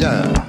야.